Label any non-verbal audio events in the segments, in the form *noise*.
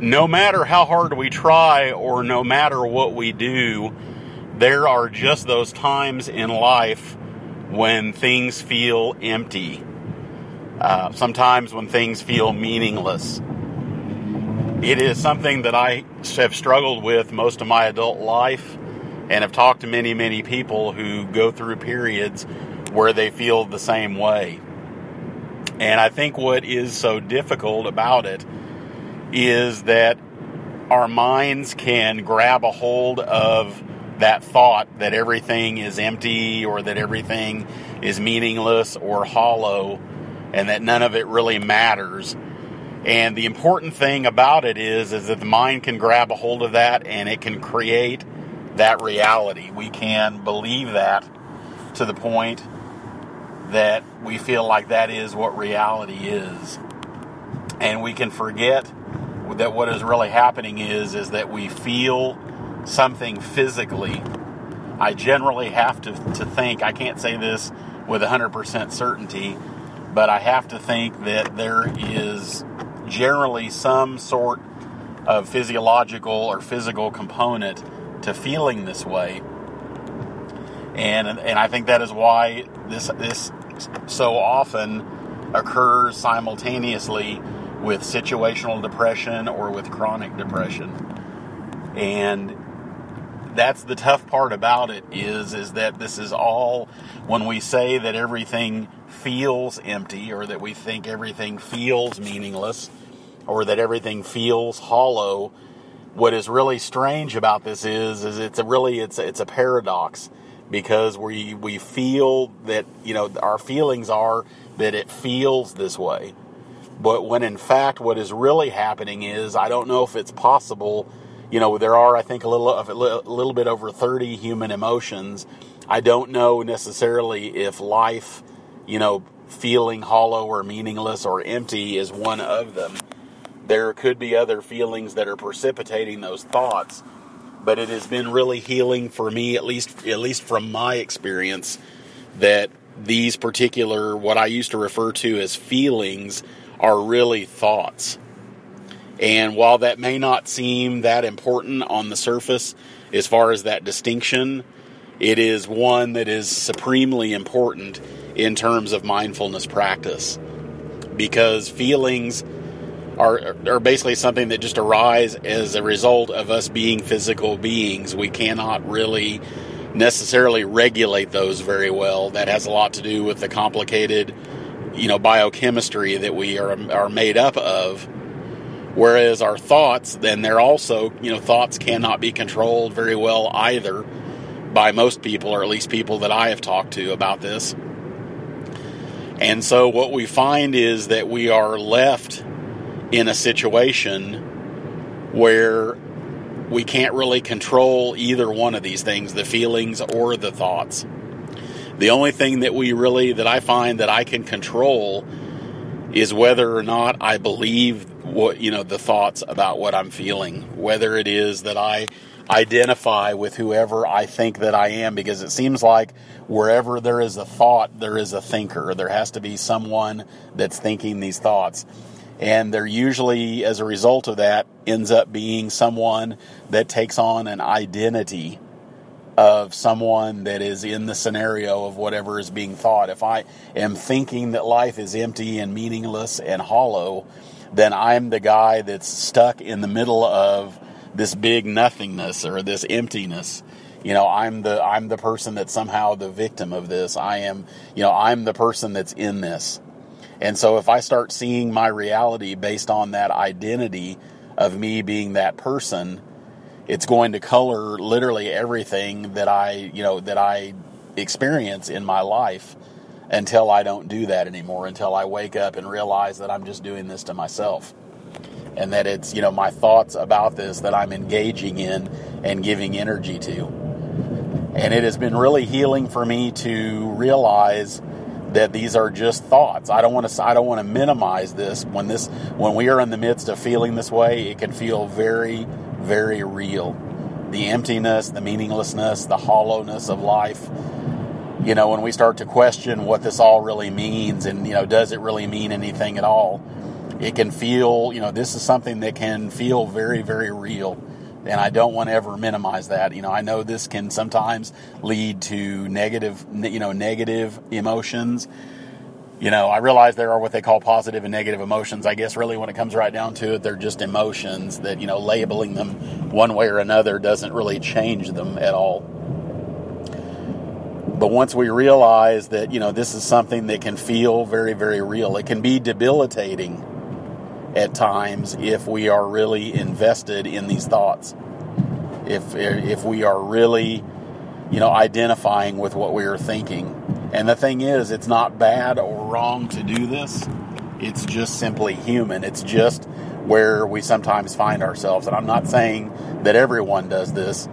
no matter how hard we try or no matter what we do, there are just those times in life when things feel empty. Uh, sometimes when things feel meaningless. It is something that I have struggled with most of my adult life and have talked to many, many people who go through periods where they feel the same way. And I think what is so difficult about it is that our minds can grab a hold of that thought that everything is empty or that everything is meaningless or hollow and that none of it really matters and the important thing about it is, is that the mind can grab a hold of that and it can create that reality. We can believe that to the point that we feel like that is what reality is. And we can forget that what is really happening is, is that we feel something physically. I generally have to, to think, I can't say this with 100% certainty, but I have to think that there is generally some sort of physiological or physical component to feeling this way. And, and I think that is why this, this so often occurs simultaneously with situational depression or with chronic depression. And that's the tough part about it is is that this is all when we say that everything feels empty or that we think everything feels meaningless or that everything feels hollow. What is really strange about this is, is it's a really, it's a, it's a paradox because we, we feel that, you know, our feelings are that it feels this way. But when in fact, what is really happening is, I don't know if it's possible, you know, there are, I think, a little, a little bit over 30 human emotions. I don't know necessarily if life, you know, feeling hollow or meaningless or empty is one of them there could be other feelings that are precipitating those thoughts but it has been really healing for me at least at least from my experience that these particular what I used to refer to as feelings are really thoughts and while that may not seem that important on the surface as far as that distinction it is one that is supremely important in terms of mindfulness practice because feelings are are basically something that just arise as a result of us being physical beings. We cannot really necessarily regulate those very well. That has a lot to do with the complicated, you know, biochemistry that we are are made up of. Whereas our thoughts, then they're also, you know, thoughts cannot be controlled very well either by most people, or at least people that I have talked to about this. And so what we find is that we are left in a situation where we can't really control either one of these things, the feelings or the thoughts. The only thing that we really, that I find that I can control is whether or not I believe what, you know, the thoughts about what I'm feeling, whether it is that I identify with whoever I think that I am, because it seems like wherever there is a thought, there is a thinker. There has to be someone that's thinking these thoughts and they're usually as a result of that ends up being someone that takes on an identity of someone that is in the scenario of whatever is being thought. If i am thinking that life is empty and meaningless and hollow then i'm the guy that's stuck in the middle of this big nothingness or this emptiness. You know i'm the i'm the person that's somehow the victim of this. I am you know i'm the person that's in this. And so if I start seeing my reality based on that identity of me being that person, it's going to color literally everything that I, you know, that I experience in my life until I don't do that anymore, until I wake up and realize that I'm just doing this to myself. And that it's, you know, my thoughts about this that I'm engaging in and giving energy to. And it has been really healing for me to realize that these are just thoughts. I don't want to I don't want to minimize this when this when we are in the midst of feeling this way, it can feel very very real. The emptiness, the meaninglessness, the hollowness of life. You know, when we start to question what this all really means and you know, does it really mean anything at all? it can feel, you know, this is something that can feel very, very real. And I don't want to ever minimize that. You know, I know this can sometimes lead to negative, you know, negative emotions. You know, I realize there are what they call positive and negative emotions. I guess really when it comes right down to it, they're just emotions that, you know, labeling them one way or another doesn't really change them at all. But once we realize that, you know, this is something that can feel very, very real, it can be debilitating at times if we are really invested in these thoughts. If if we are really, you know, identifying with what we are thinking. And the thing is, it's not bad or wrong to do this. It's just simply human. It's just where we sometimes find ourselves. And I'm not saying that everyone does this,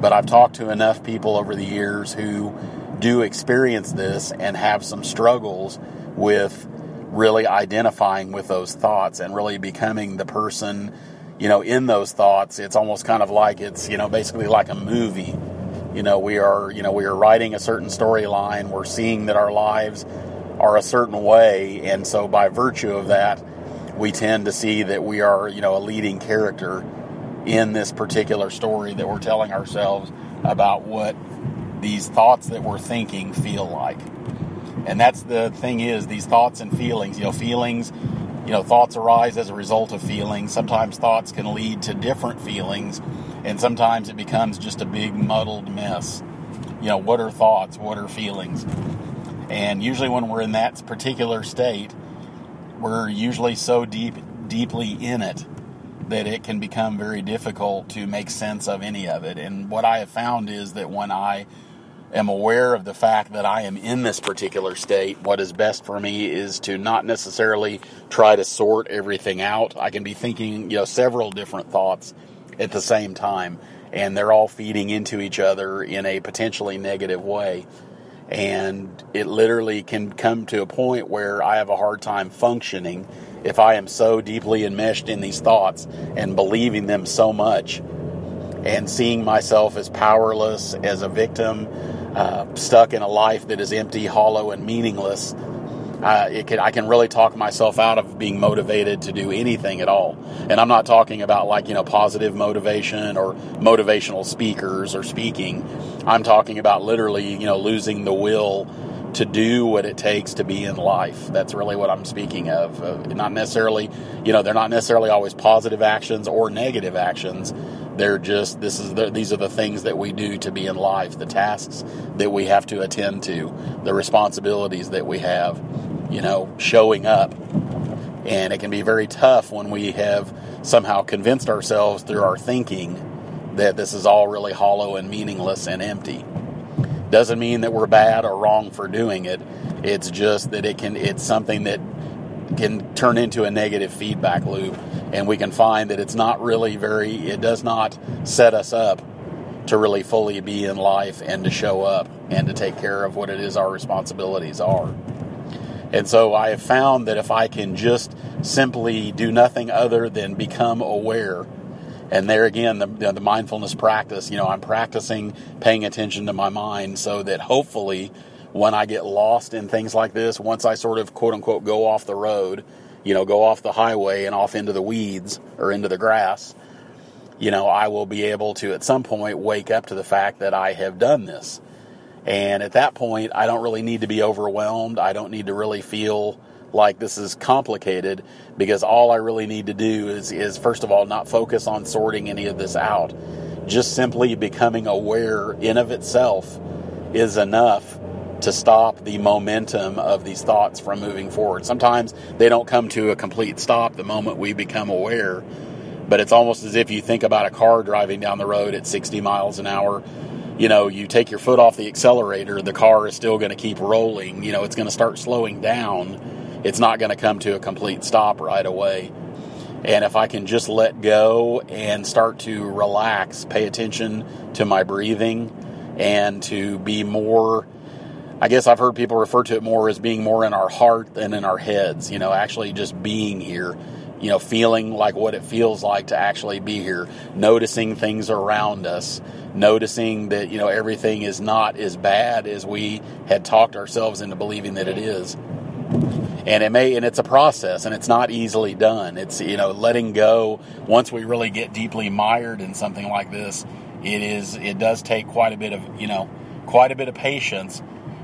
but I've talked to enough people over the years who do experience this and have some struggles with really identifying with those thoughts and really becoming the person, you know, in those thoughts. It's almost kind of like it's, you know, basically like a movie. You know, we are, you know, we are writing a certain storyline. We're seeing that our lives are a certain way. And so by virtue of that, we tend to see that we are, you know, a leading character in this particular story that we're telling ourselves about what these thoughts that we're thinking feel like. And that's the thing is these thoughts and feelings, you know, feelings, you know, thoughts arise as a result of feelings. Sometimes thoughts can lead to different feelings, and sometimes it becomes just a big muddled mess. You know, what are thoughts? What are feelings? And usually when we're in that particular state, we're usually so deep deeply in it that it can become very difficult to make sense of any of it. And what I have found is that when I am aware of the fact that I am in this particular state, what is best for me is to not necessarily try to sort everything out. I can be thinking, you know, several different thoughts at the same time, and they're all feeding into each other in a potentially negative way. And it literally can come to a point where I have a hard time functioning if I am so deeply enmeshed in these thoughts and believing them so much and seeing myself as powerless, as a victim, uh, stuck in a life that is empty, hollow, and meaningless, it can, I can really talk myself out of being motivated to do anything at all. And I'm not talking about like, you know, positive motivation or motivational speakers or speaking. I'm talking about literally, you know, losing the will to do what it takes to be in life. That's really what I'm speaking of. Uh, not necessarily, you know, they're not necessarily always positive actions or negative actions they're just this is the, these are the things that we do to be in life, the tasks that we have to attend to, the responsibilities that we have, you know, showing up. And it can be very tough when we have somehow convinced ourselves through our thinking that this is all really hollow and meaningless and empty. Doesn't mean that we're bad or wrong for doing it. It's just that it can it's something that can turn into a negative feedback loop and we can find that it's not really very it does not set us up to really fully be in life and to show up and to take care of what it is our responsibilities are. And so I have found that if I can just simply do nothing other than become aware, and there again, the, the mindfulness practice, you know, I'm practicing paying attention to my mind so that hopefully when I get lost in things like this, once I sort of quote unquote go off the road, you know, go off the highway and off into the weeds or into the grass, you know, I will be able to at some point wake up to the fact that I have done this. And at that point, I don't really need to be overwhelmed. I don't need to really feel like this is complicated because all I really need to do is, is first of all, not focus on sorting any of this out. Just simply becoming aware in of itself is enough to stop the momentum of these thoughts from moving forward. Sometimes they don't come to a complete stop the moment we become aware, but it's almost as if you think about a car driving down the road at 60 miles an hour. You know, you take your foot off the accelerator, the car is still going to keep rolling. You know, it's going to start slowing down. It's not going to come to a complete stop right away. And if I can just let go and start to relax, pay attention to my breathing, and to be more I guess I've heard people refer to it more as being more in our heart than in our heads, you know, actually just being here, you know, feeling like what it feels like to actually be here, noticing things around us, noticing that, you know, everything is not as bad as we had talked ourselves into believing that it is. and it may and it's a process and it's not easily done it's you know letting go once we really get deeply mired in something like this it is it does take quite a bit of you know quite a bit of patience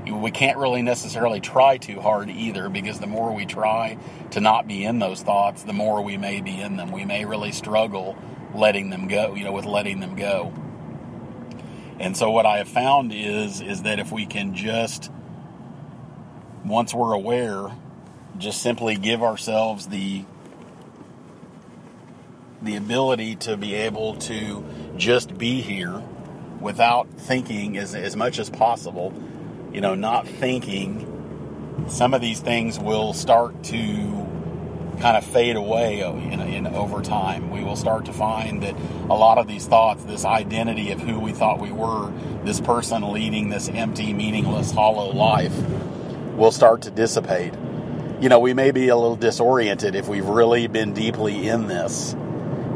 we can't really necessarily try too hard either because the more we try to not be in those thoughts the more we may be in them. We may really struggle letting them go you know with letting them go. And so what i have found is is that if we can just once we're aware just simply give ourselves the the ability to be able to just be here without thinking as, as much as possible you know not thinking some of these things will start to kind of fade away in, in over time. We will start to find that a lot of these thoughts this identity of who we thought we were this person leading this empty meaningless hollow life will start to dissipate. You know, we may be a little disoriented if we've really been deeply in this.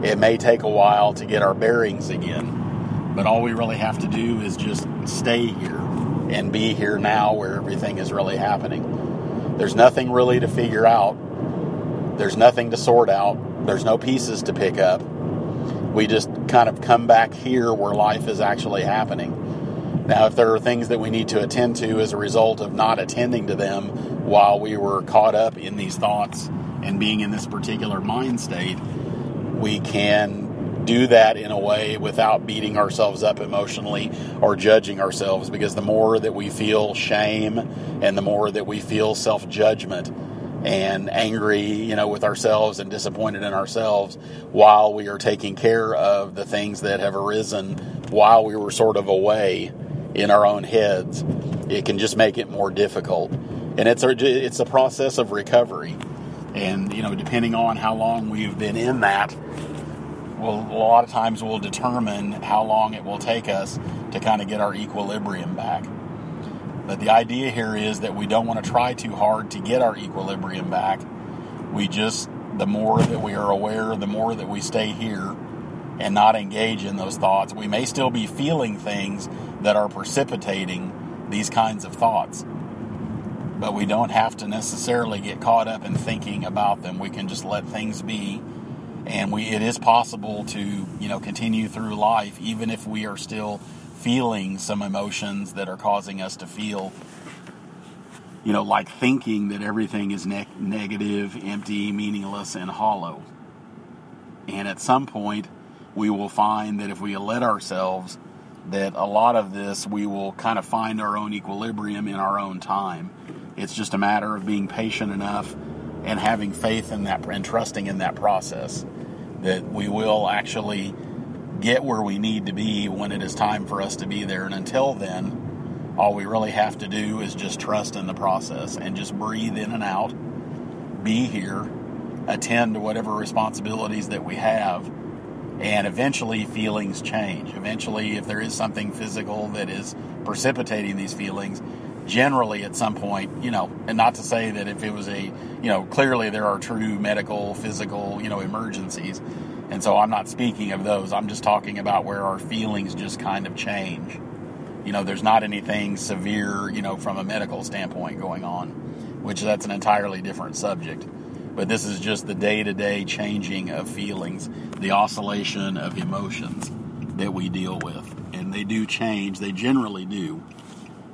It may take a while to get our bearings again, but all we really have to do is just stay here and be here now where everything is really happening. There's nothing really to figure out, there's nothing to sort out, there's no pieces to pick up. We just kind of come back here where life is actually happening. Now, if there are things that we need to attend to as a result of not attending to them while we were caught up in these thoughts and being in this particular mind state, we can do that in a way without beating ourselves up emotionally or judging ourselves because the more that we feel shame and the more that we feel self judgment and angry, you know, with ourselves and disappointed in ourselves while we are taking care of the things that have arisen while we were sort of away in our own heads, it can just make it more difficult and it's a, it's a process of recovery. And you know, depending on how long we've been in that, well, a lot of times will determine how long it will take us to kind of get our equilibrium back. But the idea here is that we don't want to try too hard to get our equilibrium back. We just, the more that we are aware, the more that we stay here and not engage in those thoughts, we may still be feeling things that are precipitating these kinds of thoughts but we don't have to necessarily get caught up in thinking about them. We can just let things be, and we it is possible to you know continue through life even if we are still feeling some emotions that are causing us to feel you know like thinking that everything is ne- negative, empty, meaningless, and hollow. And at some point, we will find that if we let ourselves that a lot of this we will kind of find our own equilibrium in our own time it's just a matter of being patient enough and having faith in that and trusting in that process that we will actually get where we need to be when it is time for us to be there. And until then, all we really have to do is just trust in the process and just breathe in and out, be here, attend to whatever responsibilities that we have. And eventually, feelings change. Eventually, if there is something physical that is precipitating these feelings, generally at some point, you know, and not to say that if it was a, you know, clearly there are true medical, physical, you know, emergencies. And so I'm not speaking of those. I'm just talking about where our feelings just kind of change. You know, there's not anything severe, you know, from a medical standpoint going on, which that's an entirely different subject. But this is just the day to day changing of feelings, the oscillation of emotions that we deal with. And they do change, they generally do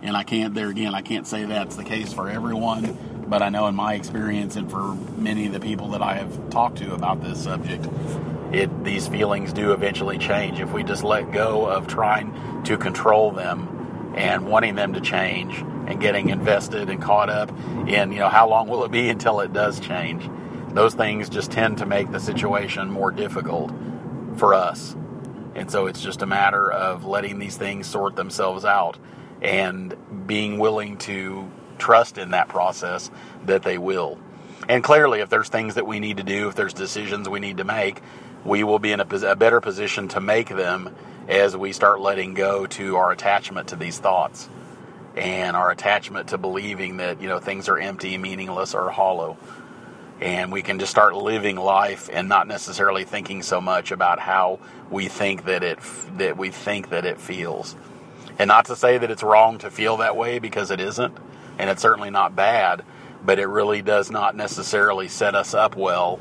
and I can't, there again, I can't say that's the case for everyone, but I know in my experience and for many of the people that I have talked to about this subject, it these feelings do eventually change if we just let go of trying to control them and wanting them to change and getting invested and caught up in you know how long will it be *laughs* until it does change? Those things just tend to make the situation more difficult for us. And so it's just a matter of letting these things sort themselves out and being willing to trust in that process that they will. And clearly, if there's things that we need to do, if there's decisions we need to make, we will be in a, a, better position to make them as we start letting go to our attachment to these thoughts and our attachment to believing that you know things are empty, meaningless, or hollow. And we can just start living life and not necessarily thinking so much about how we think that it that we think that it feels. And not to say that it's wrong to feel that way because it isn't, and it's certainly not bad, but it really does not necessarily set us up well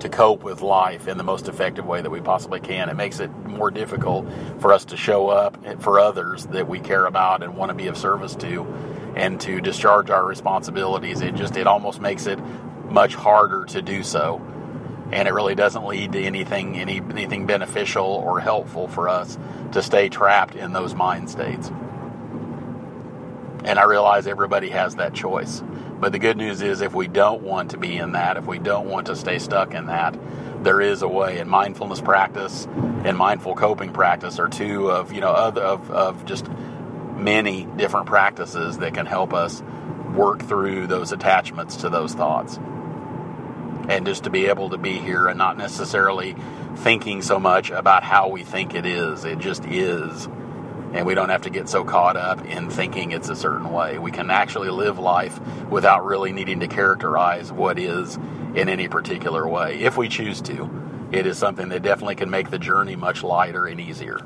to cope with life in the most effective way that we possibly can. It makes it more difficult for us to show up for others that we care about and want to be of service to and to discharge our responsibilities. It just it almost makes it much harder to do so. And it really doesn't lead to anything any, anything beneficial or helpful for us to stay trapped in those mind states. And I realize everybody has that choice. But the good news is, if we don't want to be in that, if we don't want to stay stuck in that, there is a way. And mindfulness practice and mindful coping practice are two of you know of, of, of just many different practices that can help us work through those attachments to those thoughts. And just to be able to be here and not necessarily thinking so much about how we think it is. It just is and we don't have to get so caught up in thinking it's a certain way. We can actually live life without really needing to characterize what is in any particular way if we choose to. It is something that definitely can make the journey much lighter and easier.